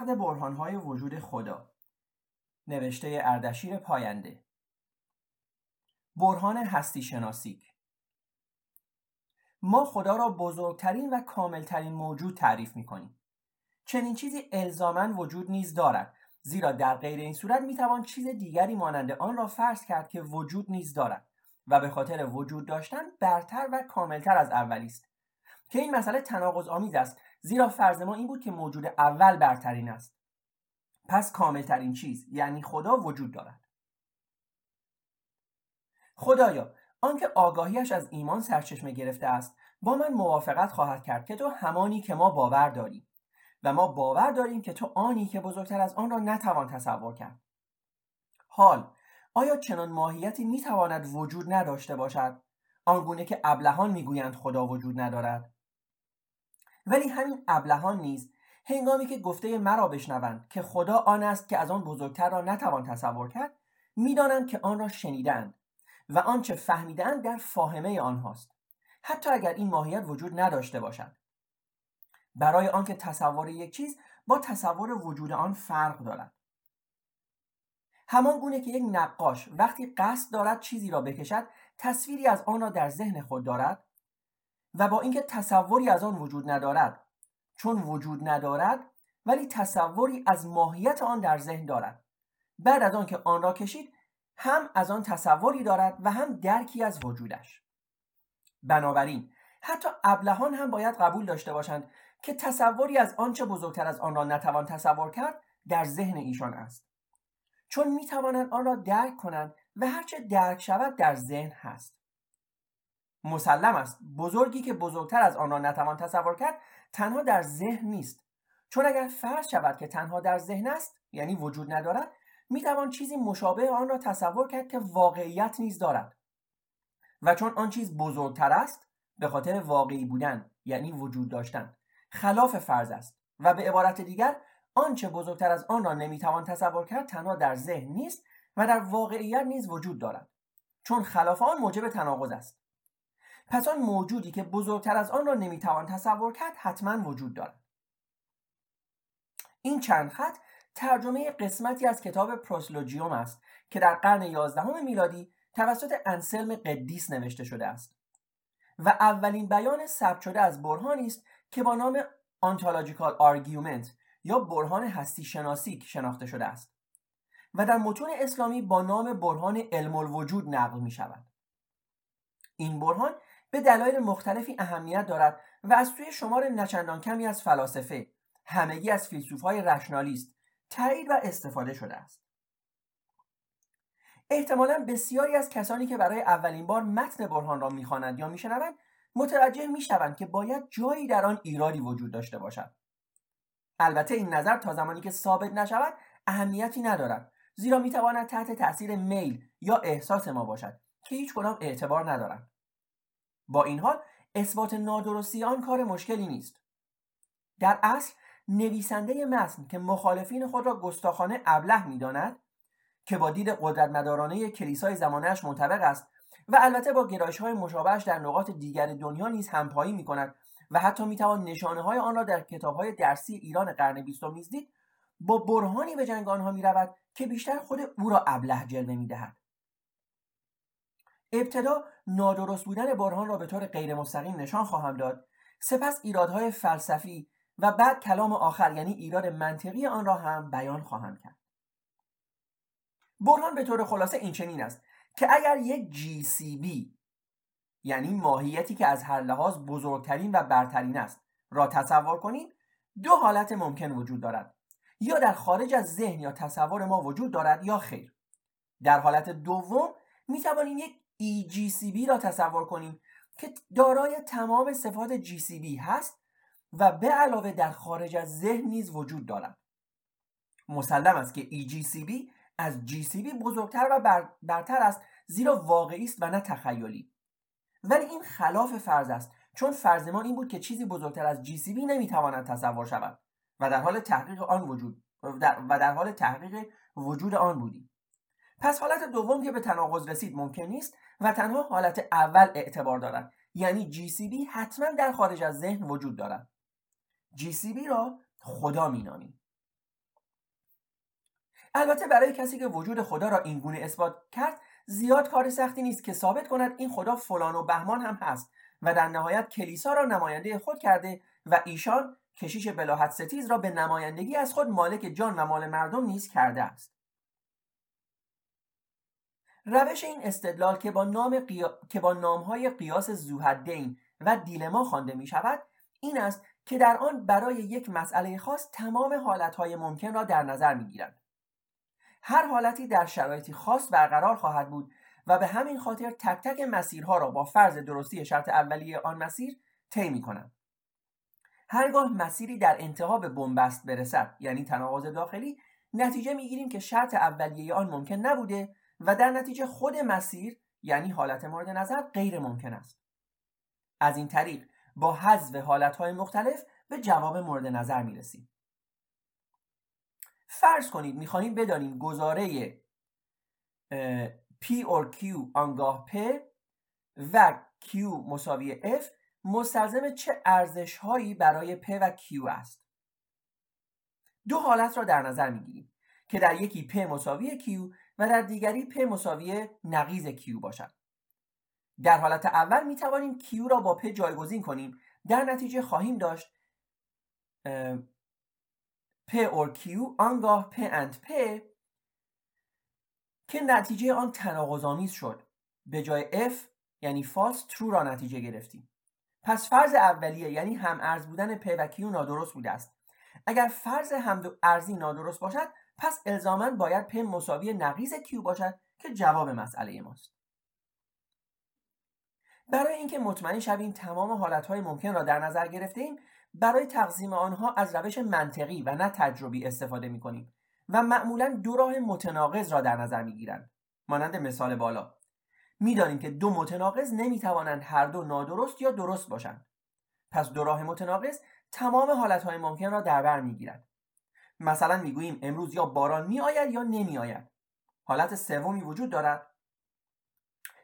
نقد برهانهای وجود خدا. نوشته اردشیر پاینده. برهان هستی شناسی ما خدا را بزرگترین و کاملترین موجود تعریف می کنیم. چنین چیزی الزاما وجود نیز دارد زیرا در غیر این صورت می توان چیز دیگری مانند آن را فرض کرد که وجود نیز دارد و به خاطر وجود داشتن برتر و کاملتر از اولی است. که این مسئله تناقض آمیز است زیرا فرض ما این بود که موجود اول برترین است. پس کاملترین چیز یعنی خدا وجود دارد. خدایا آنکه آگاهیش از ایمان سرچشمه گرفته است با من موافقت خواهد کرد که تو همانی که ما باور داریم و ما باور داریم که تو آنی که بزرگتر از آن را نتوان تصور کرد. حال آیا چنان ماهیتی می‌تواند وجود نداشته باشد؟ آنگونه که ابلهان می‌گویند خدا وجود ندارد. ولی همین ابلهان نیز هنگامی که گفته مرا بشنوند که خدا آن است که از آن بزرگتر را نتوان تصور کرد می‌دانند که آن را شنیدند و آنچه فهمیدند در فاهمه آنهاست. حتی اگر این ماهیت وجود نداشته باشد. برای آنکه تصور یک چیز با تصور وجود آن فرق دارد. همان گونه که یک نقاش وقتی قصد دارد چیزی را بکشد تصویری از آن را در ذهن خود دارد و با اینکه تصوری از آن وجود ندارد چون وجود ندارد ولی تصوری از ماهیت آن در ذهن دارد. بعد از آن که آن را کشید هم از آن تصوری دارد و هم درکی از وجودش. بنابراین حتی ابلهان هم باید قبول داشته باشند که تصوری از آنچه بزرگتر از آن را نتوان تصور کرد در ذهن ایشان است. چون می توانند آن را درک کنند و هرچه درک شود در ذهن هست. مسلم است. بزرگی که بزرگتر از آن را نتوان تصور کرد تنها در ذهن نیست. چون اگر فرض شود که تنها در ذهن است یعنی وجود ندارد می توان چیزی مشابه آن را تصور کرد که واقعیت نیز دارد. و چون آن چیز بزرگتر است به خاطر واقعی بودن یعنی وجود داشتن خلاف فرض است. و به عبارت دیگر آنچه بزرگتر از آن را نمی‌توان تصور کرد تنها در ذهن نیست و در واقعیت نیز وجود دارد. چون خلاف آن موجب تناقض است. پس آن موجودی که بزرگتر از آن را نمی‌توان تصور کرد حتما وجود دارد. این چند خط ترجمه قسمتی از کتاب پروسلوجیوم است که در قرن یازدهم میلادی توسط انسلم قدیس نوشته شده است و اولین بیان ثبت شده از برهانی است که با نام ontological argument یا برهان هستی شناسی شناخته شده است و در متون اسلامی با نام برهان علم الوجود نقل می شود این برهان به دلایل مختلفی اهمیت دارد و از سوی شمار نه چندان کمی از فلاسفه همگی از فیلسوفهای rationalist تایید و استفاده شده است. احتمالا بسیاری از کسانی که برای اولین بار متن برهان را می‌خوانند یا میشنوند متوجه می‌شوند که باید جایی در آن ایرادی وجود داشته باشد. البته این نظر تا زمانی که ثابت نشود اهمیتی ندارد زیرا می‌تواند تحت تاثیر میل یا احساس ما باشد که هیچ کدام اعتبار ندارند. با این حال اثبات نادرستی آن کار مشکلی نیست در اصل نویسنده متن که مخالفین خود را گستاخانه ابله می‌داند که با دید قدرتمدارانه کلیسای زمانش منطبق است و البته با گرایش های مشابهش در نقاط دیگر دنیا نیز همپایی می کند و حتی می توان نشانه های آن را در کتاب های درسی ایران قرن بیستم نیز دید با برهانی به جنگ آنها می رود که بیشتر خود او را ابله جلوه می دهد. ابتدا نادرست بودن برهان را به طور غیر مستقیم نشان خواهم داد. سپس ایرادهای فلسفی و بعد کلام آخر یعنی ایراد منطقی آن را هم بیان خواهم کرد. برهان به طور خلاصه این چنین است که اگر یک GCB یعنی ماهیتی که از هر لحاظ بزرگترین و برترین است را تصور کنیم دو حالت ممکن وجود دارد. یا در خارج از ذهن یا تصور ما وجود دارد یا خیر. در حالت دوم می توانیم یک EGCB را تصور کنیم که دارای تمام صفات GCB هست و به علاوه در خارج از ذهن نیز وجود دارد مسلم است که EGCB از GCB بزرگتر و برتر است زیرا واقعی است و نه تخیلی. ولی این خلاف فرض است چون فرض ما این بود که چیزی بزرگتر از GCB نمی‌تواند تصور شود و در حال تحقیق آن وجود و در حال تحقیق وجود آن بودیم. پس حالت دوم که به تناقض رسید ممکن نیست و تنها حالت اول اعتبار دارد یعنی GCB حتما در خارج از ذهن وجود دارد GCB را خدا مینامیم. البته برای کسی که وجود خدا را اینگونه اثبات کرد زیاد کار سختی نیست که ثابت کند این خدا فلان و بهمان هم هست و در نهایت کلیسا را نماینده خود کرده و ایشان کشیش بلاحت ستیز را به نمایندگی از خود مالک جان و مال مردم نیز کرده است. روش این استدلال که با نام قیا... که با نامهای قیاس زوحدین و دیلما خوانده می شود این است که در آن برای یک مسئله خاص تمام حالتهای ممکن را در نظر می گیرند. هر حالتی در شرایطی خاص برقرار خواهد بود و به همین خاطر تک تک مسیرها را با فرض درستی شرط اولیه آن مسیر طی می کنند. هرگاه مسیری در انتها به بنبست برسد یعنی تناقض داخلی نتیجه می‌گیریم که شرط اولیه آن ممکن نبوده و در نتیجه خود مسیر یعنی حالت مورد نظر غیر ممکن است. از این طریق با حذف حالتهای مختلف به جواب مورد نظر می رسیم فرض کنید می‌خواهیم بدانیم گزاره P اور Q آنگاه P و Q مساوی F مستلزم چه ارزش هایی برای P و Q است؟ دو حالت را در نظر می‌گیریم که در یکی P مساوی Q و در دیگری P مساوی نقیز Q باشد. در حالت اول می توانیم Q را با P جایگزین کنیم. در نتیجه خواهیم داشت P اور Q آنگاه P and P که نتیجه آن تناقض شد. به جای F یعنی فالس true را نتیجه گرفتیم. پس فرض اولیه یعنی هم ارز بودن P و Q نادرست بوده است. اگر فرض هم ارزی نادرست باشد پس الزاما باید P مساوی نقیز Q باشد که جواب مسئله ماست. برای اینکه مطمئن شویم تمام حالتهای ممکن را در نظر گرفته ایم برای تقسیم آنها از روش منطقی و نه تجربی استفاده می کنیم و معمولا دو راه متناقض را در نظر می گیرند مانند مثال بالا. می‌دانیم که دو متناقض نمی توانند هر دو نادرست یا درست باشند. پس دو راه متناقض تمام حالتهای ممکن را در بر می‌گیرد. مثلا می‌گوییم امروز یا باران می آید یا نمی آید حالت سومی وجود دارد.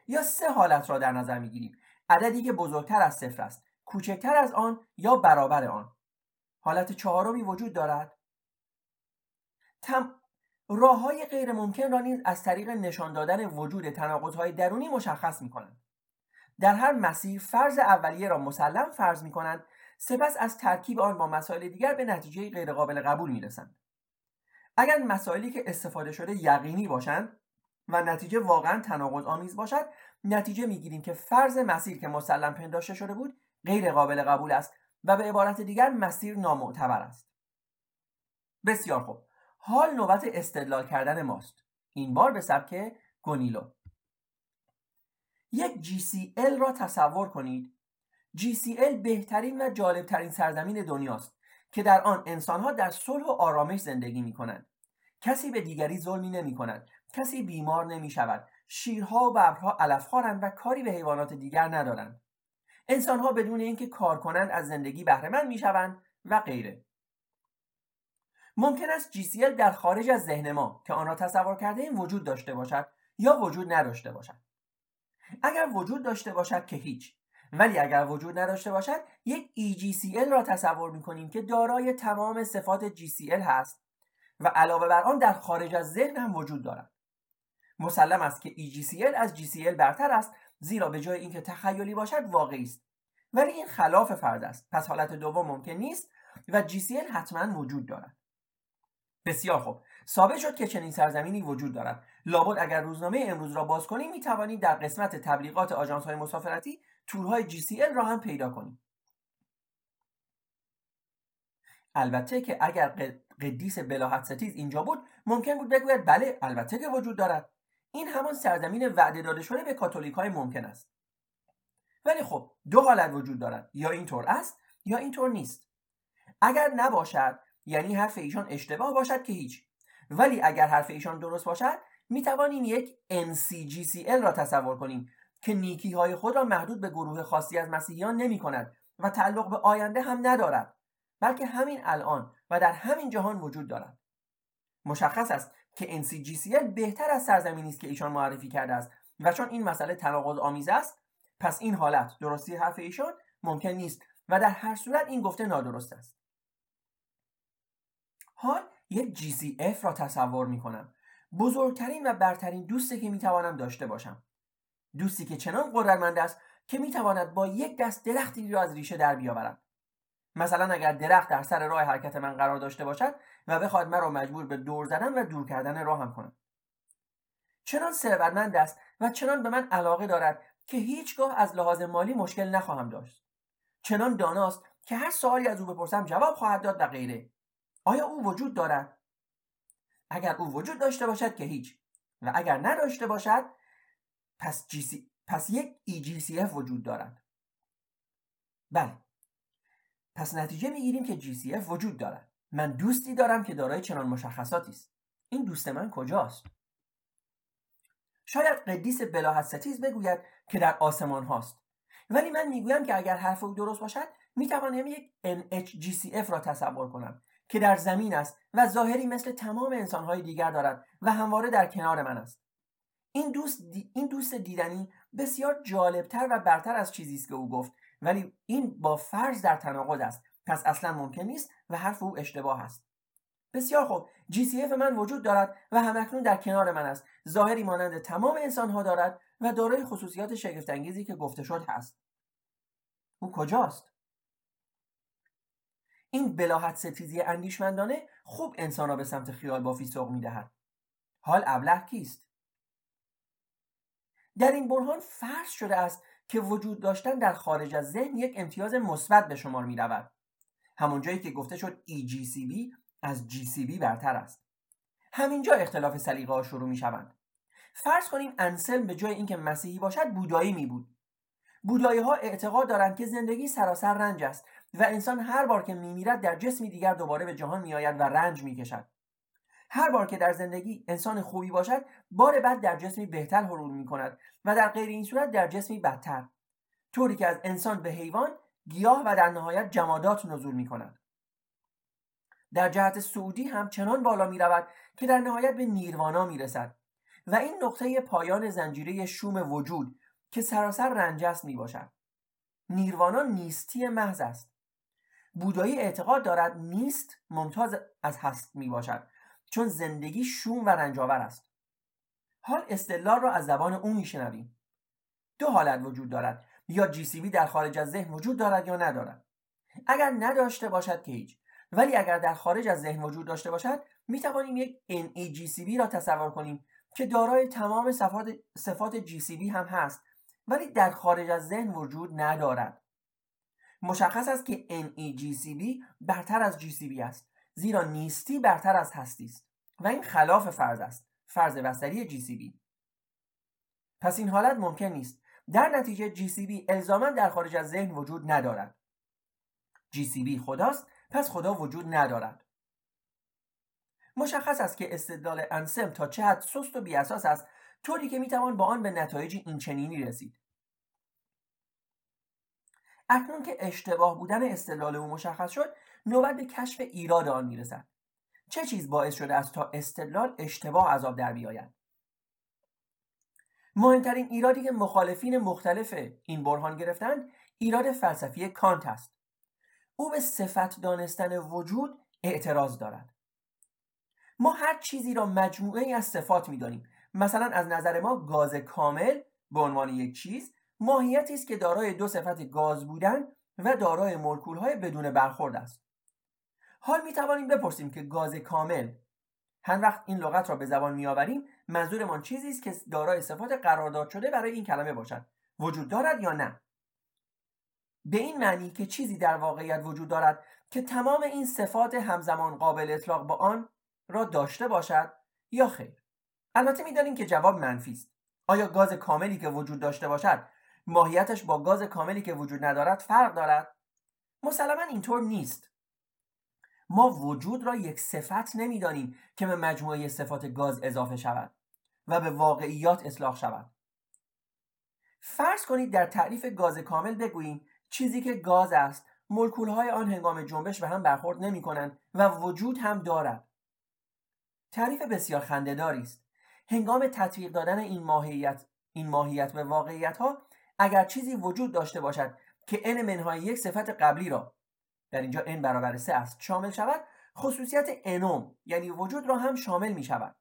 یا سه حالت را در نظر می‌گیریم. عددی که بزرگتر از صفر است کوچکتر از آن یا برابر آن. حالت چهارمی وجود دارد. تم... راه های غیر ممکن را نیز از طریق نشان دادن وجود تناقض های درونی مشخص می کنند. در هر مسیر فرض اولیه را مسلم فرض می کنند سپس از ترکیب آن با مسائل دیگر به نتیجه غیرقابل قبول می رسند. اگر مسائلی که استفاده شده یقینی باشند و نتیجه واقعا تناقض آمیز باشد نتیجه می‌گیریم که فرض مسیر که مسلم پنداشته شده بود غیر قابل قبول است و به عبارت دیگر مسیر نامعتبر است. بسیار خوب. حال نوبت استدلال کردن ماست. این بار به سبک گونیلو. یک GCL را تصور کنید GCL بهترین و جالبترین سرزمین دنیاست که در آن انسانها در صلح و آرامش زندگی می کنند کسی به دیگری ظلمی نمی کند کسی بیمار نمی شود شیرها و ببرها علفخوارند و کاری به حیوانات دیگر ندارند. انسانها بدون اینکه کار کنند از زندگی بهرهمند می‌شوند و غیره. ممکن است GCL در خارج از ذهن ما که آن را تصور کرده این وجود داشته باشد یا وجود نداشته باشد. اگر وجود داشته باشد که هیچ ولی اگر وجود نداشته باشد یک EGCL را تصور می کنیم که دارای تمام صفات GCL هست و علاوه بر آن در خارج از ذهن هم وجود دارد مسلم است که EGCL از GCL برتر است زیرا به جای اینکه تخیلی باشد واقعی است. ولی این خلاف فرض است. پس حالت دوم ممکن نیست و GCL حتما وجود دارد. بسیار خوب. ثابت شد که چنین سرزمینی وجود دارد. لابد اگر روزنامه امروز را باز کنیم می توانید در قسمت تبلیغات آژانس های مسافرتی تورهای GCL را هم پیدا کنید البته که اگر قدیس بلاحت ستیز اینجا بود ممکن بود بگوید بله البته که وجود دارد. این همان سرزمین وعده داده شده به کاتولیک های ممکن است. ولی خب دو حالت وجود دارد. یا اینطور است یا اینطور نیست. اگر نباشد یعنی حرف ایشان اشتباه باشد که هیچ. ولی اگر حرف ایشان درست باشد می توانیم یک NCGCL را تصور کنیم. که نیکی های خود را محدود به گروه خاصی از مسیحیان نمی کند و تعلق به آینده هم ندارد بلکه همین الان و در همین جهان وجود دارد. مشخص است که NCGCL بهتر از سرزمینی است که ایشان معرفی کرده است و چون این مسئله تناقض آمیز است پس این حالت درستی حرف ایشان ممکن نیست و در هر صورت این گفته نادرست است. حال یک GCF را تصور می کنم بزرگترین و برترین دوستی که می توانم داشته باشم. دوستی که چنان قدرتمند است که می تواند با یک دست درختی را از ریشه در بیاورد. مثلا اگر درخت در سر راه حرکت من قرار داشته باشد و بخواد مرا مجبور به دور زدن و دور کردن راهم کند. چنان ثروتمند است و چنان به من علاقه دارد که هیچگاه از لحاظ مالی مشکل نخواهم داشت. چنان داناست که هر سوالی از او بپرسم جواب خواهد داد و غیره. آیا او وجود دارد؟ اگر او وجود داشته باشد که هیچ. و اگر نداشته باشد پس, سی... پس یک EGCF وجود دارد. بله. پس نتیجه می‌گیریم که GCF وجود دارد. من دوستی دارم که دارای چنان مشخصاتی است. این دوست من کجاست؟ شاید قدیس بلاحت ستیز بگوید که در آسمان هاست. ولی من می‌گویم که اگر حرف او درست باشد می‌توانم یک NHGCF را تصور کنم که در زمین است و ظاهری مثل تمام انسانهای دیگر دارد و همواره در کنار من است. این دوست, این دوست دیدنی بسیار جالبتر و برتر از چیزی است که او گفت. ولی این با فرض در تناقض است. پس اصلا ممکن نیست و حرف او اشتباه است. بسیار خوب. GCF من وجود دارد و همکنون در کنار من است. ظاهری مانند تمام انسان ها دارد و دارای خصوصیات شگفتانگیزی که گفته شد هست. او کجاست؟ این بلاحت ستیزی اندیشمندانه خوب انسان را به سمت خیال بافی سوق می‌دهد. حال ابله کیست؟ در این برهان فرض شده است که وجود داشتن در خارج از ذهن یک امتیاز مثبت به شمار می رود. همون جایی که گفته شد EGCB از GCB برتر است. همینجا اختلاف سلیقه ها شروع می شوند. فرض کنیم انسلم به جای اینکه مسیحی باشد بودایی می بود. بودایی ها اعتقاد دارند که زندگی سراسر رنج است و انسان هر بار که میمیرد در جسمی دیگر دوباره به جهان میآید و رنج می‌کشد هر بار که در زندگی انسان خوبی باشد بار بعد در جسمی بهتر حلول می کند و در غیر این صورت در جسمی بدتر. طوری که از انسان به حیوان گیاه و در نهایت جمادات نزول می کند در جهت سعودی هم چنان بالا می رود که در نهایت به نیروانا می رسد و این نقطه پایان زنجیره شوم وجود که سراسر رنجست می باشد نیروانا نیستی محض است. بودایی اعتقاد دارد نیست ممتاز از هست می باشد چون زندگی شوم و رنجاور است. حال استدلال را از زبان او میشنویم. دو حالت وجود دارد. یا جی در خارج از ذهن وجود دارد یا ندارد. اگر نداشته باشد که هیچ. ولی اگر در خارج از ذهن وجود داشته باشد می توانیم یک NEGCB را تصور کنیم که دارای تمام صفات, صفات GCB هم هست ولی در خارج از ذهن وجود ندارد. مشخص است که NEGCB برتر از GCB است. زیرا نیستی برتر از هستی است. و این خلاف فرض است. فرض بستری GCB پس این حالت ممکن نیست. در نتیجه GCB الزاما در خارج از ذهن وجود ندارد. GCB خداست پس خدا وجود ندارد. مشخص است که استدلال انسم تا چه حد سست و بیاساس است طوری که می‌توان با آن به نتایجی اینچنینی رسید. اکنون که اشتباه بودن استدلال او مشخص شد نوبت به کشف ایراد آن می‌رسد. چه چیز باعث شده است تا استدلال اشتباه عذاب در بیاید؟ مهمترین ایرادی که مخالفین مختلف این برهان گرفتند ایراد فلسفی کانت است. او به صفت دانستن وجود اعتراض دارد. ما هر چیزی را مجموعه از صفات می‌دانیم. مثلا از نظر ما گاز کامل به عنوان یک چیز ماهیتی است که دارای دو صفت گاز بودن و دارای مولکول های بدون برخورد است. حال می توانیم بپرسیم که گاز کامل هر وقت این لغت را به زبان میآوریم منظورمان چیزی است که دارای صفات قرارداد شده برای این کلمه باشد. وجود دارد یا نه؟ به این معنی که چیزی در واقعیت وجود دارد که تمام این صفات همزمان قابل اطلاق با آن را داشته باشد یا خیر؟ البته می‌دانیم که جواب منفی است. آیا گاز کاملی که وجود داشته باشد ماهیتش با گاز کاملی که وجود ندارد فرق دارد؟ مسلما اینطور نیست. ما وجود را یک صفت نمی‌دانیم که به مجموعه صفات گاز اضافه شود و به واقعیات اصلاح شود. فرض کنید در تعریف گاز کامل بگوییم چیزی که گاز است مولکول های آن هنگام جنبش به هم برخورد نمی کنند و وجود هم دارد. تعریف بسیار خندهداری است. هنگام تطبیق دادن این ماهیت این ماهیت به واقعیت ها اگر چیزی وجود داشته باشد که n منهای یک صفت قبلی را در اینجا n برابر 3 است شامل شود. خصوصیت انوم یعنی وجود را هم شامل می شود.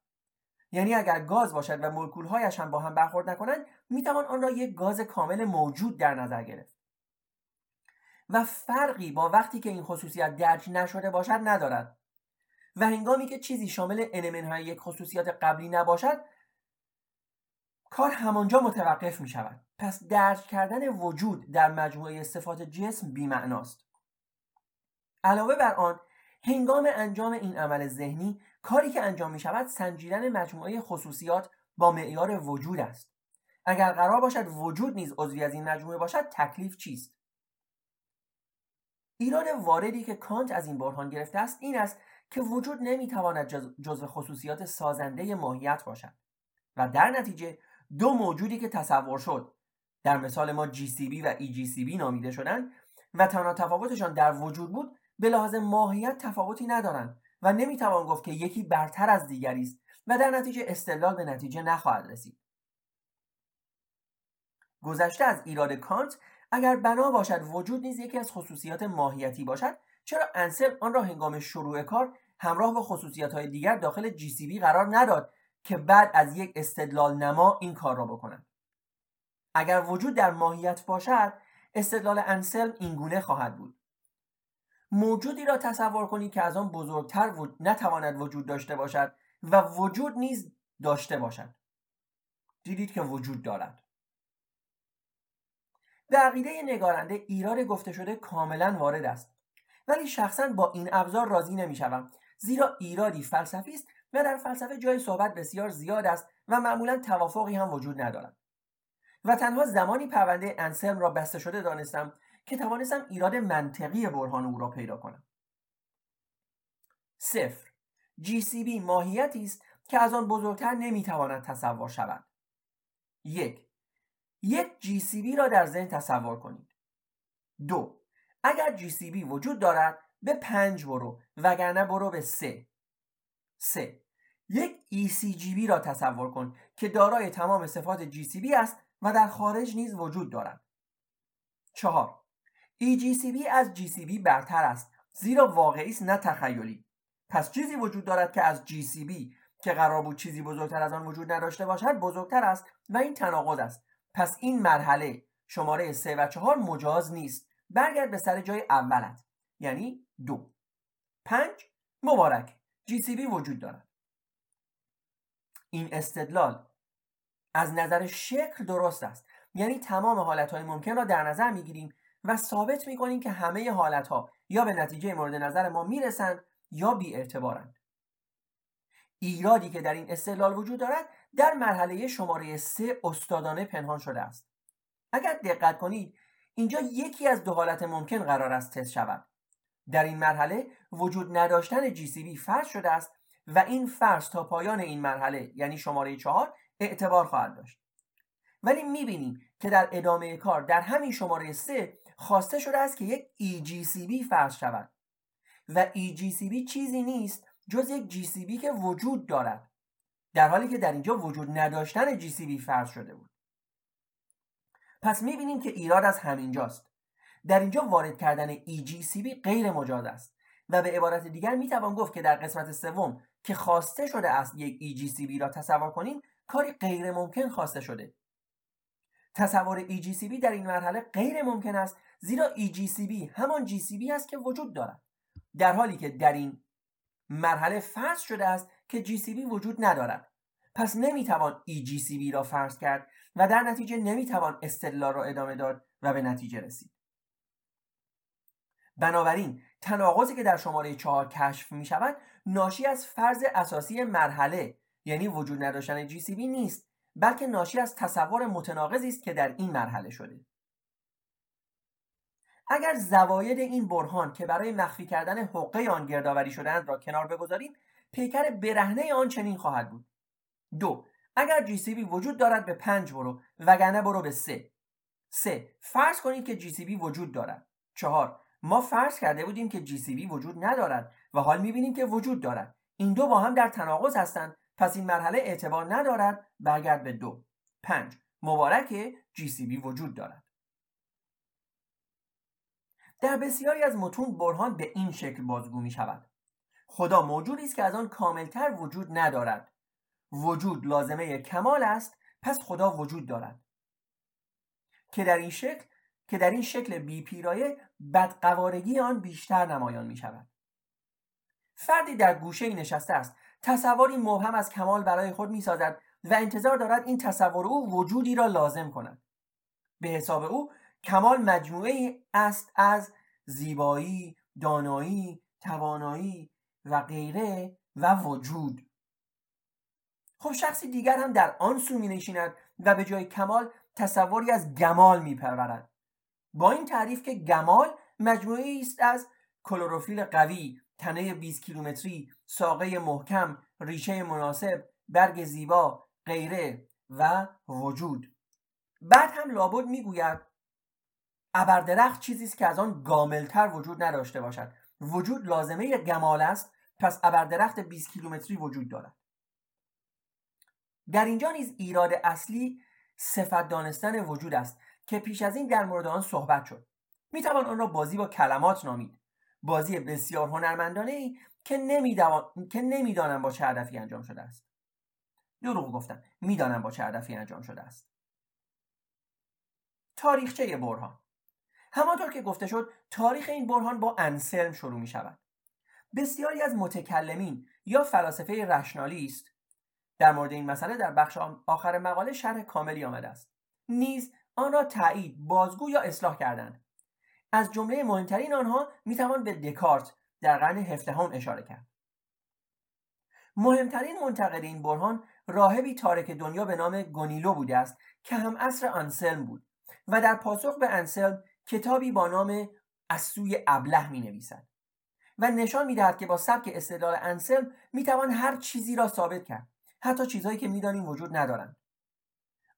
یعنی اگر گاز باشد و مولکولهایش هم با هم برخورد نکنند می‌توان آن را یک گاز کامل موجود در نظر گرفت. و فرقی با وقتی که این خصوصیت درج نشده باشد ندارد. و هنگامی که چیزی شامل های یک خصوصیات قبلی نباشد کار همانجا متوقف می شود. پس درج کردن وجود در مجموعه صفات جسم بیمعناست. علاوه بر آن هنگام انجام این عمل ذهنی کاری که انجام می شود سنجیدن مجموعه خصوصیات با معیار وجود است. اگر قرار باشد وجود نیز عضوی از این مجموعه باشد تکلیف چیست؟ ایراد واردی که کانت از این برهان گرفته است این است که وجود نمی‌تواند جزو خصوصیات سازنده ماهیت باشد و در نتیجه دو موجودی که تصور شد در مثال ما GCB و EGCB نامیده شدند و تنها تفاوتشان در وجود بود به لحاظ ماهیت تفاوتی ندارند و نمی‌توان گفت که یکی برتر از دیگری است و در نتیجه استدلال به نتیجه نخواهد رسید. گذشته از ایراد کانت اگر بنا باشد وجود نیز یکی از خصوصیات ماهیتی باشد چرا انسل آن را هنگام شروع کار همراه با خصوصیات های دیگر داخل GCB قرار نداد که بعد از یک استدلال نما این کار را بکنند اگر وجود در ماهیت باشد استدلال انسلم اینگونه خواهد بود. موجودی را تصور کنید که از آن بزرگتر نتواند وجود داشته باشد و وجود نیز داشته باشد. دیدید که وجود دارد. به عقیده نگارنده ایراد گفته شده کاملا وارد است. ولی شخصا با این ابزار راضی نمی‌شوم. زیرا ایرادی فلسفی است و در فلسفه جای صحبت بسیار زیاد است و معمولا توافقی هم وجود ندارد. و تنها زمانی پرونده انسلم را بسته شده دانستم که توانستم ایراد منطقی برهان او را پیدا کنم. صفر. GCB ماهیتی است که از آن بزرگتر نمی‌تواند تصور شود. یک. یک GCB را در ذهن تصور کنید. دو. اگر GCB وجود دارد به پنج برو وگرنه برو به سه. سه. یک ECGB را تصور کن که دارای تمام صفات GCB است و در خارج نیز وجود دارد. چهار. EGCB از GCB برتر است. زیرا واقعی است نه تخیلی. پس چیزی وجود دارد که از GCB که قرار بود چیزی بزرگتر از آن وجود نداشته باشد بزرگتر است و این تناقض است. پس این مرحله شماره 3 و 4 مجاز نیست. برگرد به سر جای اولت یعنی دو. پنج مبارک. GCB وجود دارد. این استدلال از نظر شکل درست است. یعنی تمام حالتهای ممکن را در نظر می‌گیریم و ثابت می‌کنیم که همه حالتها یا به نتیجه مورد نظر ما می‌رسند یا بی اعتبارند ایرادی که در این استدلال وجود دارد در مرحله شماره سه استادانه پنهان شده است. اگر دقت کنید اینجا یکی از دو حالت ممکن قرار است تست شود. در این مرحله وجود نداشتن GCB فرض شده است و این فرض تا پایان این مرحله یعنی شماره چهار اعتبار خواهد داشت. ولی می‌بینیم که در ادامه کار در همین شماره سه خواسته شده است که یک EGCB فرض شود. و EGCB چیزی نیست جز یک GCB که وجود دارد. در حالی که در اینجا وجود نداشتن GCB فرض شده بود. پس می‌بینیم که ایراد از همینجاست. در اینجا وارد کردن EGCB غیر مجاز است. و به عبارت دیگر می‌توان گفت که در قسمت سوم که خواسته شده است یک EGCB را تصور کنیم کاری غیر ممکن خواسته شده. تصور EGCB در این مرحله غیر ممکن است زیرا EGCB همان GCB است که وجود دارد. در حالی که در این مرحله فرض شده است که GCB وجود ندارد. پس نمی‌توان EGCB را فرض کرد و در نتیجه نمی‌توان استدلال را ادامه داد و به نتیجه رسید. بنابراین تناقضی که در شماره چهار کشف می شود ناشی از فرض اساسی مرحله یعنی وجود نداشتن GCB نیست. بلکه ناشی از تصور متناقضی است که در این مرحله شده. اگر زواید این برهان که برای مخفی کردن حقه آن گردآوری شدهاند را کنار بگذاریم پیکر برهنه آن چنین خواهد بود. دو اگر GCB وجود دارد به پنج برو وگرنه برو به سه. سه فرض کنید که GCB وجود دارد. چهار ما فرض کرده بودیم که GCB وجود ندارد و حال می‌بینیم که وجود دارد. این دو با هم در تناقض هستند پس این مرحله اعتبار ندارد برگرد به دو پنج مبارک GCB وجود دارد. در بسیاری از متون برهان به این شکل بازگو می شود. خدا موجودی است که از آن کاملتر وجود ندارد. وجود لازمه کمال است پس خدا وجود دارد. که در این شکل که در این شکل بی پیرایه بدقوارگی آن بیشتر نمایان می شود. فردی در گوشه نشسته است. تصوری مبهم از کمال برای خود می سازد و انتظار دارد این تصور او وجودی را لازم کند به حساب او کمال مجموعه است از زیبایی، دانایی، توانایی و غیره و وجود خب شخصی دیگر هم در آن سو می نشیند و به جای کمال تصوری از گمال می پرورد. با این تعریف که گمال مجموعه است از کلروفیل قوی، تنه 20 کیلومتری، ساقه محکم، ریشه مناسب، برگ زیبا، غیره و وجود. بعد هم لابد می‌گوید ابردرخت چیزی است که از آن گاملتر وجود نداشته باشد. وجود لازمه گمال است پس ابردرخت 20 کیلومتری وجود دارد. در اینجا نیز ایراد اصلی صفت دانستن وجود است که پیش از این در مورد آن صحبت شد. می‌توان آن را بازی با کلمات نامید. بازی بسیار هنرمندانه ای که نمی‌دانم با چه هدفی انجام شده است. دروغ گفتم. می‌دانم با چه هدفی انجام شده است. تاریخچه برهان. همانطور که گفته شد تاریخ این برهان با انسلم شروع می شود بسیاری از متکلمین یا فلاسفه رشنالیست در مورد این مسئله در بخش آخر مقاله شرح کاملی آمده است. نیز آن را تایید بازگو یا اصلاح کردند. از جمله مهمترین آنها می‌توان به دکارت در قرن هفدهم اشاره کرد. مهمترین منتقد این برهان راهبی تارک دنیا به نام گونیلو بوده است که هم اصر انسلم بود و در پاسخ به انسلم کتابی با نام از سوی ابله می نویسد و نشان می دهد که با سبک استدلال انسلم می توان هر چیزی را ثابت کرد حتی چیزهایی که می‌دانیم وجود ندارند.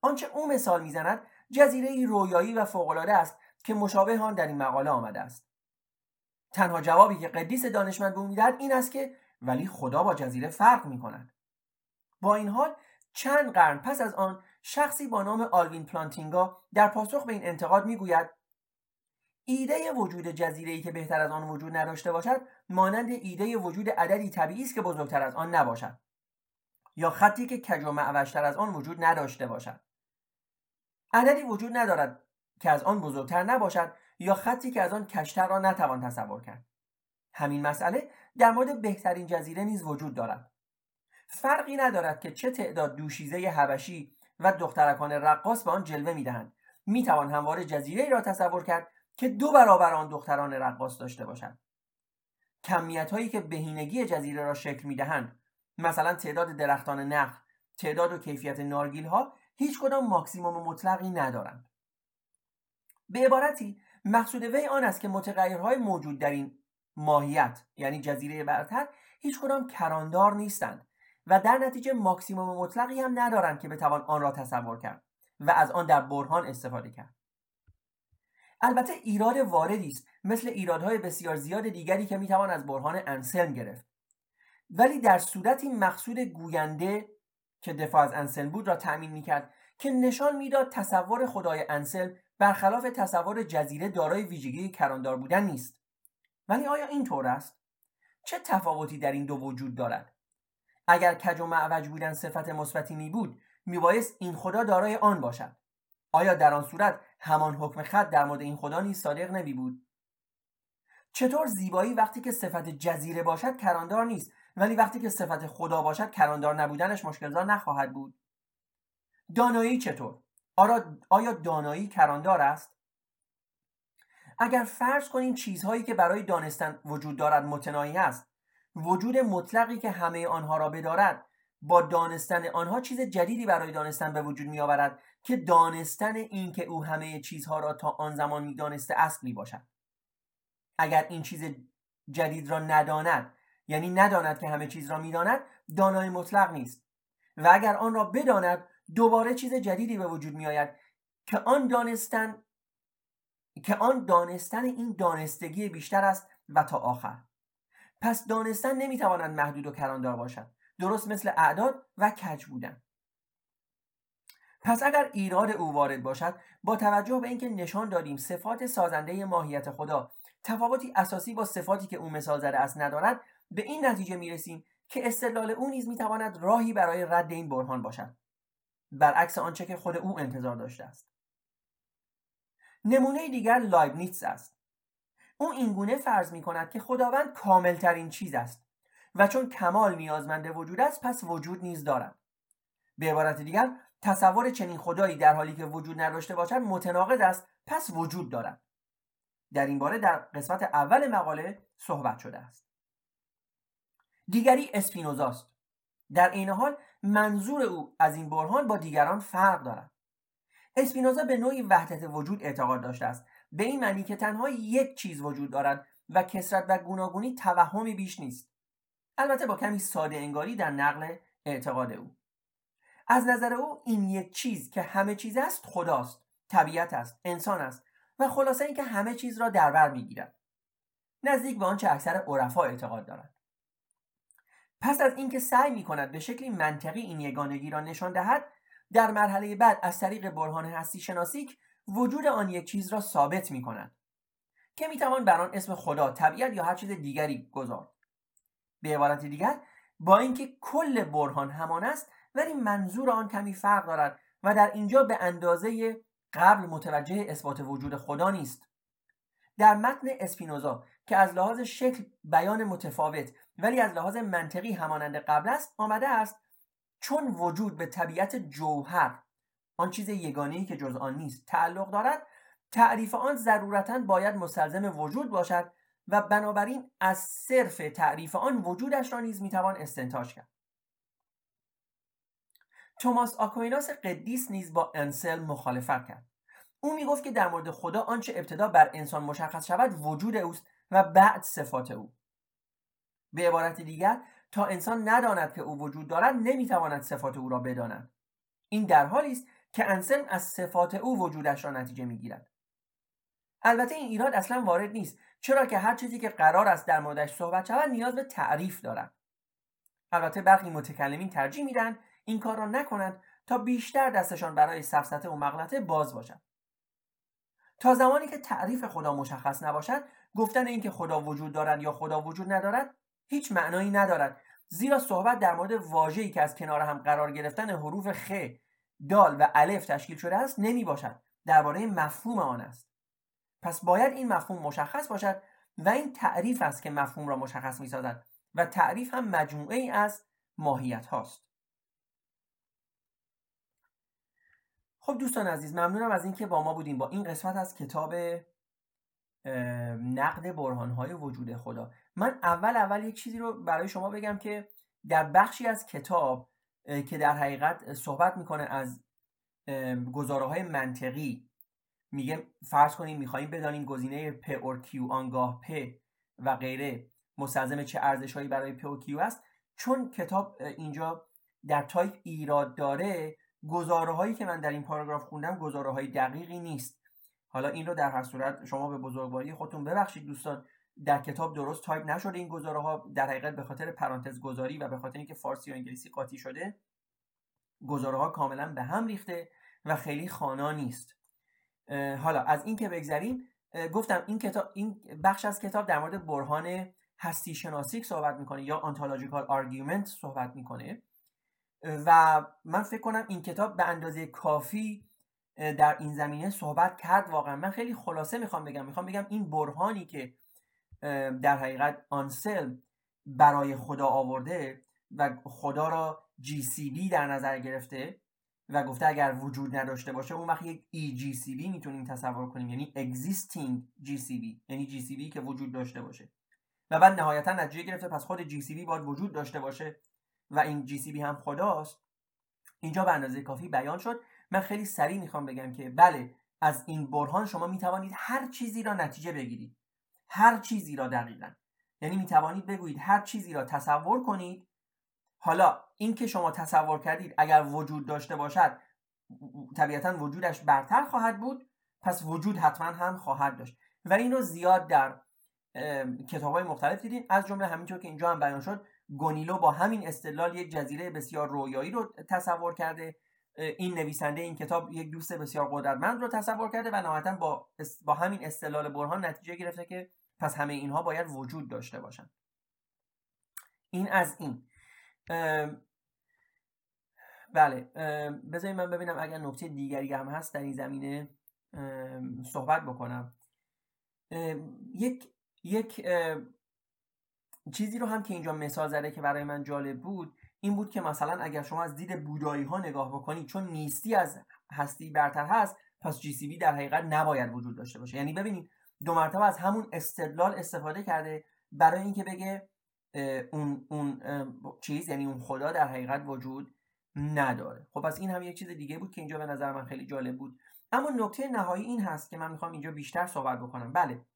آنچه او مثال می‌زند جزیره رویایی و فوقالعاده است که مشابه آن در این مقاله آمده است. تنها جوابی که قدیس دانشمند به او می‌دهد این است که ولی خدا با جزیره فرق می کند با این حال چند قرن پس از آن شخصی با نام آلوین پلانتینگا در پاسخ به این انتقاد می‌گوید ایده وجود جزیره که بهتر از آن وجود نداشته باشد مانند ایده وجود عددی طبیعی است که بزرگتر از آن نباشد یا خطی که کج و معوجتر از آن وجود نداشته باشد. عددی وجود ندارد. که از آن بزرگتر نباشد یا خطی که از آن کشتر را نتوان تصور کرد. همین مسئله در مورد بهترین جزیره نیز وجود دارد. فرقی ندارد که چه تعداد دوشیزه حبشی و دخترکان رقاص به آن جلوه می‌دهند. می‌توان همواره جزیره را تصور کرد که دو برابر آن دختران رقاص داشته باشد. کمیت هایی که بهینگی جزیره را شکل می‌دهند مثلا تعداد درختان نخل تعداد و کیفیت نارگیل ها هیچ کدام ماکسیموم مطلقی ندارند. به عبارتی مقصود وی آن است که متغیرهای موجود در این ماهیت یعنی جزیره برتر هیچ کدام کراندار نیستند و در نتیجه ماکسیموم مطلقی هم ندارند که بتوان آن را تصور کرد و از آن در برهان استفاده کرد. البته ایراد واردی است مثل ایرادهای بسیار زیاد دیگری که می‌توان از برهان انسلم گرفت. ولی در صورتی مقصود گوینده که دفاع از انسلم بود را تأمین می‌کرد که نشان می‌داد تصور خدای انسلم برخلاف تصور جزیره دارای ویژگی کراندار بودن نیست. ولی آیا این طور است؟ چه تفاوتی در این دو وجود دارد؟ اگر کج و معوج بودن صفت مثبتی می بود میبایست این خدا دارای آن باشد. آیا در آن صورت همان حکم خط در مورد این خدا نیز صادق نمی بود؟ چطور زیبایی وقتی که صفت جزیره باشد کراندار نیست ولی وقتی که صفت خدا باشد کراندار نبودنش مشکلزار نخواهد بود؟ دانایی چطور؟ آیا دانایی کراندار است؟ اگر فرض کنیم چیزهایی که برای دانستن وجود دارد متناهی است وجود مطلقی که همه آنها را بدارد با دانستن آنها چیز جدیدی برای دانستن به وجود می آورد که دانستن این که او همه چیزها را تا آن زمان می دانسته است می باشد اگر این چیز جدید را نداند یعنی نداند که همه چیز را می‌داند دانای مطلق نیست. و اگر آن را بداند دوباره چیز جدیدی به وجود می آید که آن دانستن که آن دانستن این دانستگی بیشتر است و تا آخر. پس دانستن نمی‌تواند محدود و کراندار باشد. درست مثل اعداد و کج بودن. پس اگر ایراد او وارد باشد با توجه به اینکه نشان دادیم صفات سازنده ماهیت خدا تفاوتی اساسی با صفاتی که او مثال زده است ندارد به این نتیجه می‌رسیم که استدلال او نیز می‌تواند راهی برای رد این برهان باشد. برعکس آنچه که خود او انتظار داشته است. نمونه دیگر لایبنیتس است. او اینگونه فرض می کند که خداوند کاملترین چیز است و چون کمال نیازمند وجود است پس وجود نیز دارد. به عبارت دیگر تصور چنین خدایی در حالی که وجود نداشته باشد متناقض است پس وجود دارد. در این باره در قسمت اول مقاله صحبت شده است. دیگری اسپینوزاست. در این حال منظور او از این برهان با دیگران فرق دارد. اسپینوزا به نوعی وحدت وجود اعتقاد داشته است به این معنی که تنها یک چیز وجود دارد و کسرت و گوناگونی توهمی بیش نیست. البته با کمی ساده انگاری در نقل اعتقاد او. از نظر او این یک چیز که همه چیز است خداست طبیعت است انسان است و خلاصه اینکه همه چیز را در بر می‌گیرد. نزدیک به آنچه اکثر عرفا اعتقاد دارد پس از اینکه سعی می کند به شکلی منطقی این یگانگی را نشان دهد در مرحله بعد از طریق برهان هستی شناسیک وجود آن یک چیز را ثابت می کند که می توان بر آن اسم خدا طبیعت یا هر چیز دیگری گذارد. به عبارت دیگر با اینکه کل برهان همان است ولی منظور آن کمی فرق دارد و در اینجا به اندازه قبل متوجه اثبات وجود خدا نیست. در متن اسپینوزا که از لحاظ شکل بیان متفاوت ولی از لحاظ منطقی همانند قبل است آمده است چون وجود به طبیعت جوهر آن چیز یگانه‌ای که جز آن نیست تعلق دارد تعریف آن ضرورتا باید مستلزم وجود باشد و بنابراین از صرف تعریف آن وجودش را نیز می‌توان استنتاج کرد. توماس آکویناس قدیس نیز با انسل مخالفت کرد. او می‌گفت که در مورد خدا آنچه ابتدا بر انسان مشخص شود وجود اوست و بعد صفات او. به عبارت دیگر تا انسان نداند که او وجود دارد نمی‌تواند صفات او را بداند. این در حالی است که انسلم از صفات او وجودش را نتیجه می‌گیرد. البته این ایراد اصلا وارد نیست چرا که هر چیزی که قرار است در موردش صحبت شود نیاز به تعریف دارد. البته برخی متکلمین ترجیح میدن این کار را نکنند تا بیشتر دستشان برای سفسته و مغلطه باز باشد. تا زمانی که تعریف خدا مشخص نباشد گفتن اینکه خدا وجود دارد یا خدا وجود ندارد هیچ معنایی ندارد. زیرا صحبت در مورد واژه‌ای که از کنار هم قرار گرفتن حروف خ، دال و الف تشکیل شده است نمی باشد. درباره مفهوم آن است. پس باید این مفهوم مشخص باشد و این تعریف است که مفهوم را مشخص می سازد و تعریف هم مجموعه ای از ماهیت هاست. خب دوستان عزیز ممنونم از اینکه با ما بودیم با این قسمت از کتاب نقد برهانهای وجود خدا. من اول اول یک چیزی رو برای شما بگم که در بخشی از کتاب که در حقیقت صحبت می‌کنه از گزاره های منطقی میگه فرض کنیم می‌خوایم بدانیم گزینه p or q آنگاه p و غیره مستلزم چه ارزش هایی برای p و q است. چون کتاب اینجا در تایپ ایراد داره گزاره هایی که من در این پاراگراف خوندم گزاره های دقیقی نیست. حالا این رو در هر صورت شما به بزرگواری خودتون ببخشید دوستان. در کتاب درست تایپ نشده این گزاره ها در حقیقت به خاطر پرانتز گذاری و به خاطر اینکه فارسی و انگلیسی قاطی شده گزاره ها کاملا به هم ریخته و خیلی خوانا نیست. حالا از این که بگذریم گفتم این کتاب این بخش از کتاب در مورد برهان هستی شناسی صحبت می‌کنه یا ontological argument صحبت می‌کنه. و من فکر کنم این کتاب به اندازه کافی در این زمینه صحبت کرد واقعا. من خیلی خلاصه می‌خوام بگم. می‌خوام بگم این برهانی که در حقیقت آنسل برای خدا آورده و خدا را GCB در نظر گرفته و گفته اگر وجود نداشته باشه اون وقت یک EGCB می‌تونیم تصور کنیم. یعنی Existing GCB یعنی GCB که وجود داشته باشه. و بعد نهایتا نتیجه گرفته پس خود GCB باید وجود داشته باشه و این GCB هم خداست. اینجا به اندازه کافی بیان شد. من خیلی سریع می‌خوام بگم که بله از این برهان شما می‌توانید هر چیزی را نتیجه بگیرید. هر چیزی را دقیقا. یعنی می‌توانید بگویید هر چیزی را تصور کنید. حالا این که شما تصور کردید اگر وجود داشته باشد طبیعتا وجودش برتر خواهد بود پس وجود حتما هم خواهد داشت. و این رو زیاد در کتاب های مختلف دیدیم از جمله همینطور که اینجا هم بیان شد گونیلو با همین استدلال یک جزیره بسیار رویایی رو تصور کرده. این نویسنده این کتاب یک دوست بسیار قدرتمند رو تصور کرده و نهایتا با, با همین استدلال برهان نتیجه گرفته که پس همه اینها باید وجود داشته باشند. این از این. بله بذارید من ببینم اگر نکته دیگری هم هست در این زمینه صحبت بکنم. یک یک چیزی رو هم که اینجا مثال زده که برای من جالب بود این بود که مثلا اگر شما از دید بودایی ها نگاه بکنید چون نیستی از هستی برتر هست پس جی در حقیقت نباید وجود داشته باشه. یعنی ببینید دو مرتبه از همون استدلال استفاده کرده برای اینکه بگه اون اون چیز یعنی اون خدا در حقیقت وجود نداره. خب پس این هم یک چیز دیگه بود که اینجا به نظر من خیلی جالب بود. اما نکته نهایی این هست که من می‌خوام اینجا بیشتر صحبت بکنم. بله.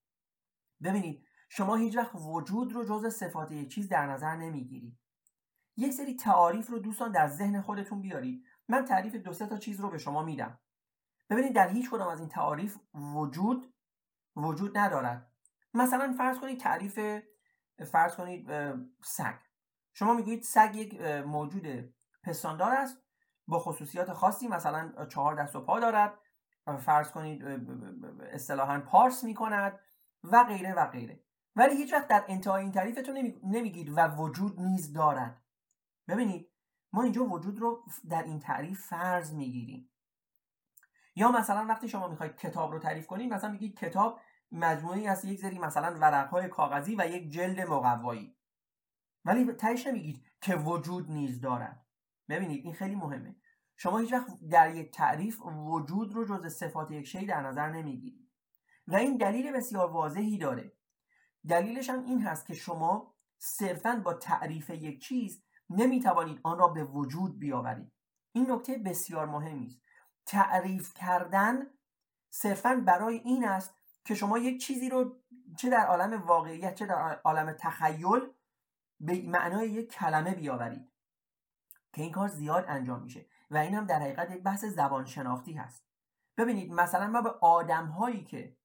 ببینید شما هیچ وقت وجود رو جز صفات یک چیز در نظر نمی‌گیرید. یک سری تعاریف رو دوستان در ذهن خودتون بیارید. من تعریف دو سه تا چیز رو به شما میدم. ببینید در هیچ کدام از این تعاریف وجود وجود ندارد. مثلا فرض کنید تعریف فرض کنید سگ. شما می‌گویید سگ یک موجود پستاندار است. با خصوصیات خاصی مثلا چهار دست و پا دارد. فرض کنید اصطلاحا پارس می‌کند و غیره و غیره. ولی هیچ وقت در انتهای این تعریفتون نمیگید و وجود نیز دارد. ببینید ما اینجا وجود رو در این تعریف فرض می‌گیریم. یا مثلا وقتی شما می‌خواید کتاب رو تعریف کنید مثلا میگید کتاب مجموعی از یک سری مثلا ورقهای کاغذی و یک جلد مقوایی. ولی تهش نمیگید که وجود نیز دارد. ببینید این خیلی مهمه. شما هیچ وقت در یک تعریف وجود رو جز صفات یک شی در نظر نمی‌گیرید. و این دلیل بسیار واضحی داره. دلیلش هم این هست که شما صرفا با تعریف یک چیز نمی‌توانید آن را به وجود بیاورید. این نکته بسیار مهمی است. تعریف کردن صرفا برای این است که شما یک چیزی رو چه در عالم واقعیت چه در عالم تخیل به معنای یک کلمه بیاورید که این کار زیاد انجام میشه و این هم در حقیقت یک بحث زبان شناختی هست. ببینید مثلا ما به آدم هایی که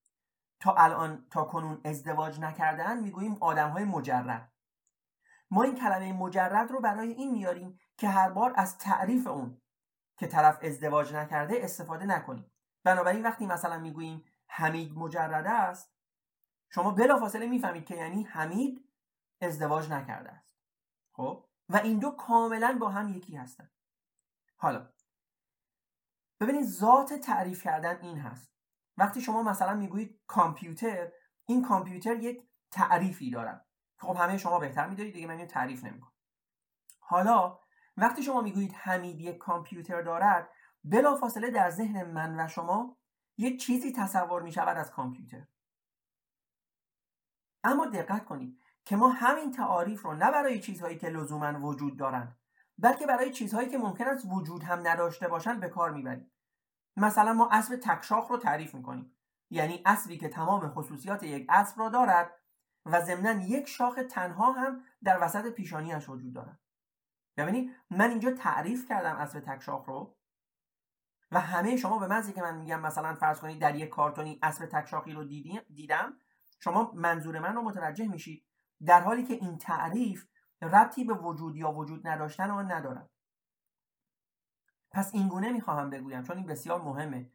تا الان تا کنون ازدواج نکردن می‌گوییم آدم های مجرد. ما این کلمه مجرد رو برای این میاریم که هر بار از تعریف اون که طرف ازدواج نکرده استفاده نکنیم. بنابراین وقتی مثلا می‌گوییم حمید مجرده است شما بلافاصله می‌فهمید که یعنی حمید ازدواج نکرده است. خب؟ و این دو کاملا با هم یکی هستن. حالا ببینید ذات تعریف کردن این هست. وقتی شما مثلا می‌گویید کامپیوتر این کامپیوتر یک تعریفی دارد خب همه شما بهتر میدارید دیگه من اینو تعریف نمی‌کنم. حالا وقتی شما می‌گویید حمید یک کامپیوتر دارد بلافاصله در ذهن من و شما یک چیزی تصور می شود از کامپیوتر. اما دقت کنید که ما همین تعاریف رو نه برای چیزهایی که لزوما وجود دارند بلکه برای چیزهایی که ممکن است وجود هم نداشته باشند به کار می‌بریم. مثلا ما اسب تکشاخ رو تعریف می‌کنیم. یعنی اسبی که تمام خصوصیات یک اسب را دارد و ضمنا یک شاخ تنها هم در وسط پیشانیش وجود دارد ببینید من اینجا تعریف کردم اسب تکشاخ رو و همه شما به مزی که من میگم مثلا فرض کنید در یک کارتونی اسب تکشاخی رو دیدم شما منظور من رو متوجه میشید. در حالی که این تعریف ربطی به وجود یا وجود نداشتن آن ندارد. پس اینگونه می‌خواهم بگویم چون این بسیار مهمه.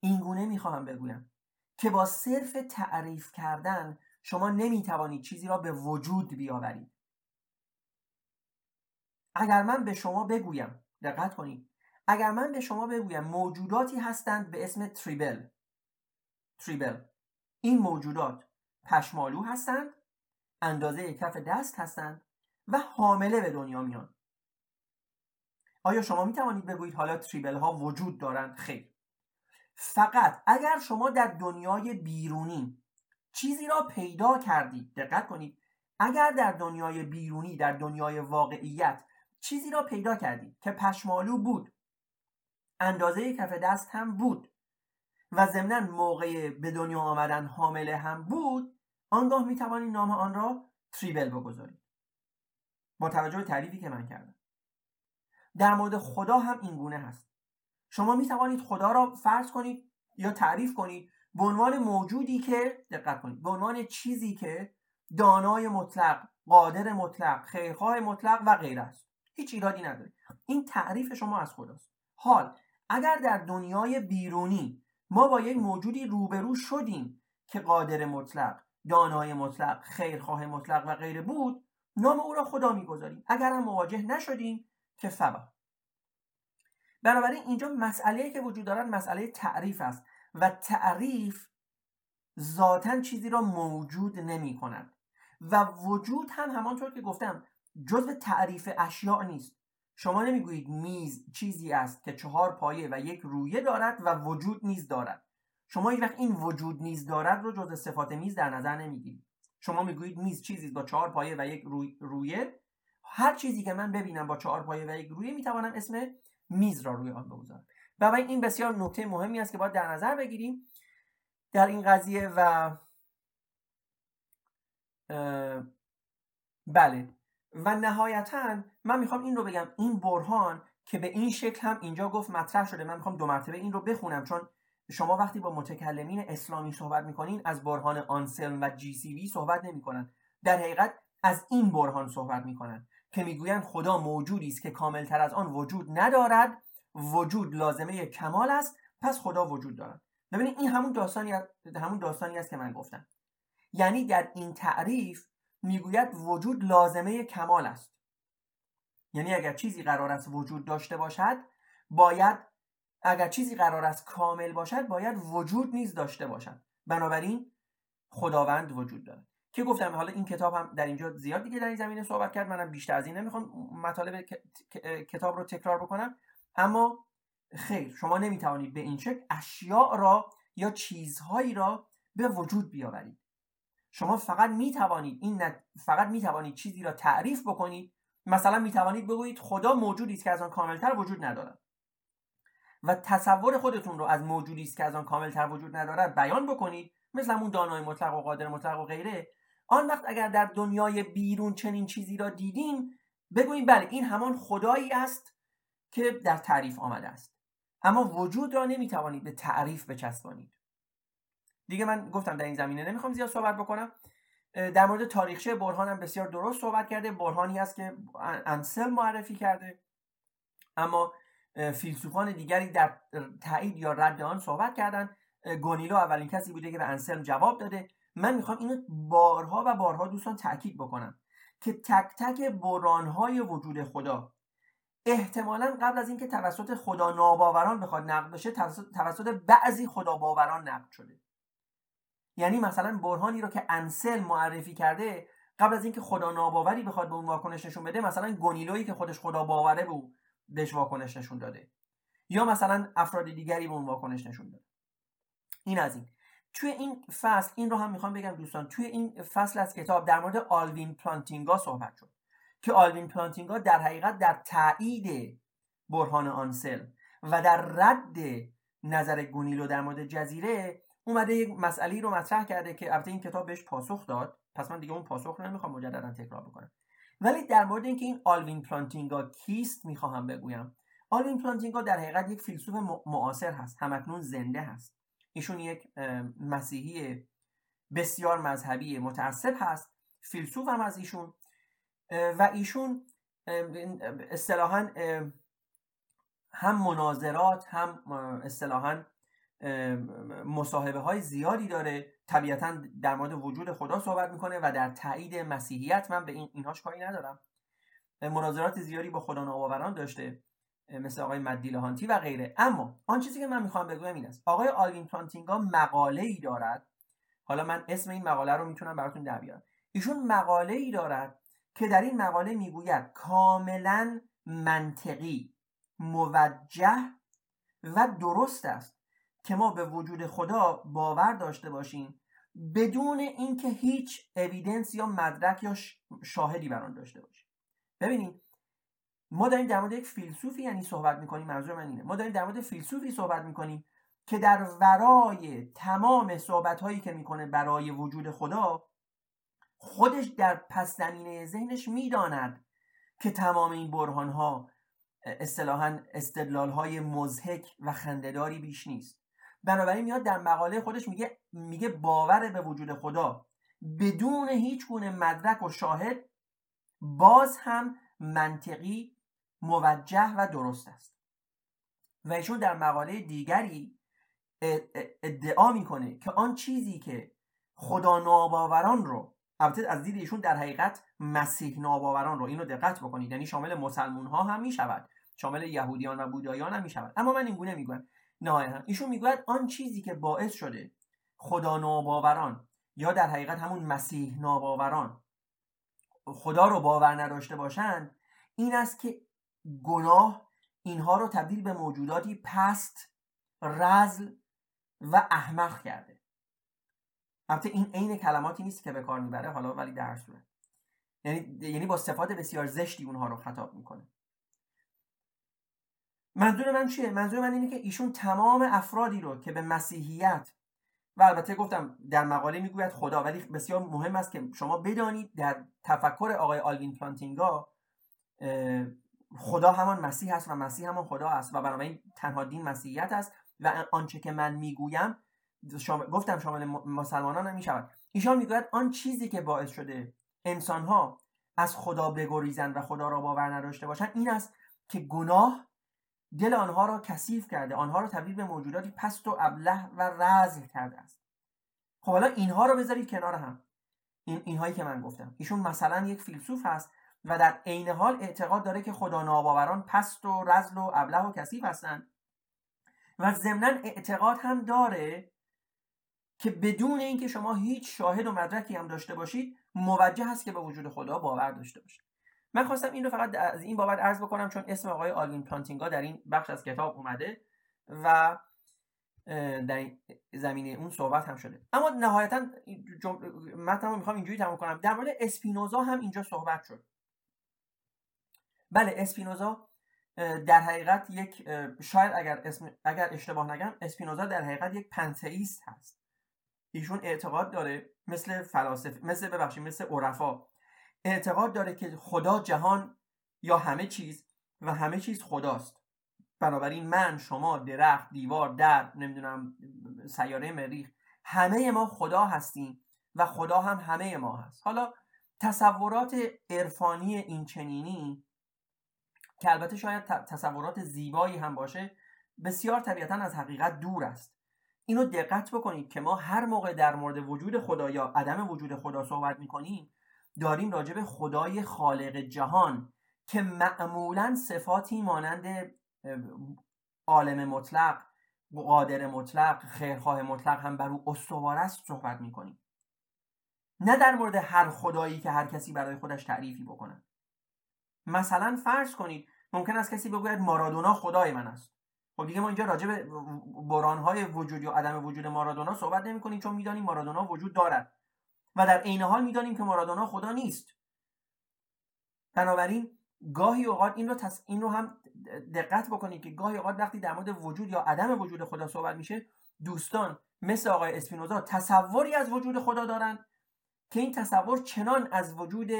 اینگونه می‌خواهم بگویم که با صرف تعریف کردن شما نمی‌توانید چیزی را به وجود بیاورید. اگر من به شما بگویم دقت کنید اگر من به شما بگویم موجوداتی هستند به اسم تریبل تریبل این موجودات پشمالو هستند اندازه کف دست هستند و حامله به دنیا میان. آیا شما می توانید بگویید حالا تریبل ها وجود دارند؟ خیر. فقط اگر شما در دنیای بیرونی چیزی را پیدا کردید. دقت کنید. اگر در دنیای بیرونی در دنیای واقعیت چیزی را پیدا کردید که پشمالو بود اندازه کف دست هم بود و ضمنا موقع به دنیا آمدن حامله هم بود آنگاه می توانید نام آن را تریبل بگذارید. با توجه به تعریفی که من کردم. در مورد خدا هم این گونه هست. شما می توانید خدا را فرض کنید یا تعریف کنید به عنوان موجودی که دقت کنید به عنوان چیزی که دانای مطلق قادر مطلق خیرخواه مطلق و غیره است هیچ ایرادی نداره. این تعریف شما از خداست. حال اگر در دنیای بیرونی ما با یک موجودی روبرو شدیم که قادر مطلق دانای مطلق خیرخواه مطلق و غیره بود نام او را خدا می‌گذاریم. اگر هم مواجه نشدیم که فبا. بنابراین اینجا مسئله که وجود دارد مسئله تعریف است. و تعریف ذاتا چیزی را موجود نمی کند. و وجود هم همانطور که گفتم جزء تعریف اشیاء نیست. شما نمی‌گویید میز چیزی است که چهار پایه و یک رویه دارد و وجود نیز دارد. شما هیچ وقت این وجود نیز دارد رو جز صفات میز در نظر نمی‌گیرید. شما می‌گویید میز چیزی با چهار پایه و یک روی... رویه. هر چیزی که من ببینم با چهار پایه و یک رویه می‌توانم اسم میز را روی آن بگذارم. برای این بسیار نکته مهمی است که باید در نظر بگیریم در این قضیه و بله. و نهایتا من می‌خوام این رو بگم این برهان که به این شکل هم اینجا گفت مطرح شده. من می‌خوام دو مرتبه این رو بخونم چون شما وقتی با متکلمین اسلامی صحبت می‌کنین از برهان آنسلم و جی سی وی صحبت نمی‌کنن. در حقیقت از این برهان صحبت می‌کنن که می‌گویند خدا موجودی است که کاملتر از آن وجود ندارد. وجود لازمه کمال است پس خدا وجود دارد. ببینید این همون داستانی همون داستانی است که من گفتم. یعنی در این تعریف می‌گوید وجود لازمه کمال است. یعنی اگر چیزی قرار است وجود داشته باشد باید اگر چیزی قرار است کامل باشد باید وجود نیز داشته باشد. بنابراین خداوند وجود دارد. که گفتم حالا این کتاب هم در اینجا زیاد دیگه در این زمینه صحبت کرد. منم بیشتر از این نمی‌خوام مطالب کتاب رو تکرار بکنم. اما خیر شما نمی‌توانید به این شکل اشیاء را یا چیزهایی را به وجود بیاورید. شما فقط می‌توانید این فقط می‌توانید چیزی را تعریف بکنید. مثلا می‌توانید بگویید خدا موجودی است که از آن کاملتر وجود ندارد. و تصور خودتون رو از موجودی است که از آن کاملتر وجود ندارد بیان بکنید. مثل همون دانای مطلق و قادر مطلق و غیره. آن وقت اگر در دنیای بیرون چنین چیزی را دیدیم بگوییم بله این همان خدایی است که در تعریف آمده است. اما وجود را نمی‌توانید به تعریف بچسبانید. دیگه من گفتم در این زمینه نمی‌خوام زیاد صحبت بکنم. در مورد تاریخچه برهان هم بسیار درست صحبت کرده. برهانی هست که انسل معرفی کرده. اما فیلسوفان دیگری در تایید یا رد آن صحبت کردن. گونیلو اولین کسی بوده که به انسلم جواب داده. من می‌خوام اینو بارها و بارها دوستان تاکید بکنم که تک تک برانهای وجود خدا احتمالا قبل از اینکه توسط خدا ناباوران بخواد نقد بشه توسط بعضی خدا باوران نقد شده. یعنی مثلا برهانی رو که انسل معرفی کرده قبل از اینکه خدا ناباوری بخواد به اون واکنش نشون بده مثلا گونیلویی که خودش خدا باوره به بهش واکنش نشون داده. یا مثلا افراد دیگری به اون واکنش نشون داده. این از این. توی این فصل این رو هم می‌خوام بگم دوستان توی این فصل از کتاب در مورد آلوین پلانتینگا صحبت شد. که آلوین پلانتینگا در حقیقت در تایید برهان آنسلم و در رد نظر گونیلو در مورد جزیره اومده یک مسئله رو مطرح کرده که البته این کتاب بهش پاسخ داد. پس من دیگه اون پاسخ رو نمی‌خوام مجددا تکرار بکنم. ولی در مورد اینکه این آلوین پلانتینگا کیست می‌خواهم بگویم. آلوین پلانتینگا در حقیقت یک فیلسوف معاصر هست. همکنون زنده هست. ایشون یک مسیحی بسیار مذهبی متعصب هست. فیلسوف هم از ایشون. و ایشون اصطلاحا هم مناظرات هم اصطلاحا مصاحبه های زیادی داره. طبیعتا در مورد وجود خدا صحبت می‌کنه و در تایید مسیحیت. من به این اینهاش کاری ندارم. مناظرات زیادی با خدا ناباوران داشته مثل آقای مدیل هانتی و غیره. اما آن چیزی که من می‌خوام بگویم این است. آقای آلوین پلانتینگا مقاله ای دارد. حالا من اسم این مقاله رو می‌تونم براتون در بیارم. ایشون مقاله ای دارد که در این مقاله می‌گوید کاملا منطقی موجه و درست است که ما به وجود خدا باور داشته باشیم بدون اینکه هیچ اویدنس یا مدرک یا شاهدی بر آن داشته باشیم. ببینید ما داریم در مورد یک فیلسوفی یعنی صحبت می‌کنیم منظور من اینه. ما داریم در مورد فیلسوفی صحبت می‌کنیم که در ورای تمام صحبت هایی که می‌کنه برای وجود خدا خودش در پس زمینه ذهنش می‌داند که تمام این برهان ها اصطلاحا استدلال های مزهک و خندهداری بیش نیست. بنابراین میاد در مقاله خودش میگه میگه باور به وجود خدا. بدون هیچ گونه مدرک و شاهد باز هم منطقی موجه و درست است. و ایشون در مقاله دیگری ادعا می‌کنه که آن چیزی که خدا ناباوران رو البته از دید ایشون در حقیقت مسیح ناباوران رو اینو دقت بکنید. یعنی شامل مسلمون ها هم می‌شود. شامل یهودیان و بودایان هم می‌شود. اما من اینگونه می‌گویم. نهایتا ایشون می‌گوید آن چیزی که باعث شده خدا ناباوران یا در حقیقت همون مسیح ناباوران خدا رو باور نداشته باشند این است که گناه اینها رو تبدیل به موجوداتی پست رزل و احمق کرده. البته این عین کلماتی نیست که به کار می‌بره حالا ولی در صورت. یعنی یعنی با صفات بسیار زشتی اونها رو خطاب می‌کنه. منظور من چیه؟ منظور من اینه که ایشون تمام افرادی رو که به مسیحیت و البته گفتم در مقاله می‌گوید خدا ولی بسیار مهم است که شما بدانید در تفکر آقای آلوین پلانتینگا خدا همان مسیح است و مسیح همان خدا است و بنابراین تنها دین مسیحیت است و آنچه که من می‌گویم شامل، گفتم شامل مسلمانان هم می‌شود. ایشان می‌گوید آن چیزی که باعث شده انسانها از خدا بگریزند و خدا را باور نداشته باشند این است که گناه دل آنها را کثیف کرده آنها را تبدیل به موجوداتی پست و ابله و رزل کرده است. خب حالا اینها رو بذارید کنار هم. این اینهایی که من گفتم. ایشون مثلا یک فیلسوف هست و در عین حال اعتقاد داره که خدا ناباوران پست و رزل و ابله و کثیف هستند و ضمنا اعتقاد هم داره که بدون اینکه شما هیچ شاهد و مدرکی هم داشته باشید موجه هست که به وجود خدا باور داشته باشید. من خواستم این رو فقط از این بابت عرض بکنم چون اسم آقای آلوین پلانتینگا در این بخش از کتاب اومده و در زمینه اون صحبت هم شده. اما نهایتا. متن می‌خوام اینجوری تموم کنم. در مورد اسپینوزا هم اینجا صحبت شد. بله اسپینوزا در حقیقت یک شاید اگر اسم اگر اشتباه نگم اسپینوزا در حقیقت یک پنتئیست هست. ایشون اعتقاد داره مثل فلاسفه مثل ببخشید مثل عرفا اعتقاد داره که خدا جهان یا همه چیز و همه چیز خداست. بنابراین من شما درخت دیوار در نمی‌دونم سیاره مریخ همه ما خدا هستیم و خدا هم همه ما هست. حالا تصورات عرفانی این چنینی که البته شاید تصورات زیبایی هم باشه بسیار طبیعتا از حقیقت دور است. اینو دقت بکنید که ما هر موقع در مورد وجود خدا یا عدم وجود خدا صحبت می‌کنیم داریم راجع به خدای خالق جهان که معمولا صفاتی مانند عالم مطلق قادر مطلق خیرخواه مطلق هم بر او استوار است صحبت می‌کنیم. نه در مورد هر خدایی که هر کسی برای خودش تعریفی بکنه. مثلا فرض کنید ممکن است کسی بگوید مارادونا خدای من است. خب دیگه ما اینجا راجع به برانهای وجود یا عدم وجود مارادونا صحبت نمی کنیم چون می‌دانیم مارادونا وجود دارد. و در عین حال می‌دانیم که مارادونا خدا نیست. بنابراین گاهی اوقات این رو, تس... این رو هم دقت بکنید که گاهی اوقات وقتی در مورد وجود یا عدم وجود خدا صحبت میشه دوستان مثل آقای اسپینوزا تصوری از وجود خدا دارن که این تصور چنان از وجود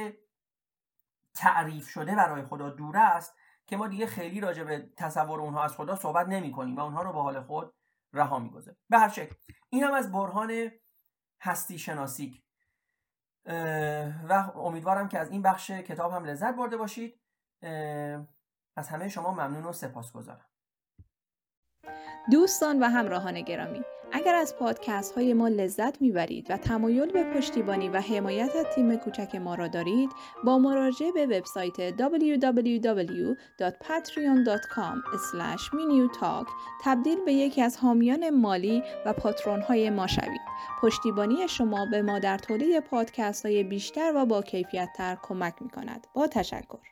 تعریف شده برای خدا دور است که ما دیگه خیلی راجع به تصور اونها از خدا صحبت نمی کنیم و اونها رو به حال خود رها می‌گذاریم. به هر شکل این هم از برهان هستی شناسی و امیدوارم که از این بخش کتاب هم لذت برده باشید. از همه شما ممنون و سپاسگزارم. دوستان و همراهان گرامی اگر از پادکست های ما لذت می‌برید و تمایل به پشتیبانی و حمایت از تیم کوچک ما را دارید با مراجعه به وبسایت www.patreon.com Talk تبدیل به یکی از حامیان مالی و patron های ما شوید. پشتیبانی شما به ما در تولید پادکست های بیشتر و با کیفیت تر کمک می کند با تشکر.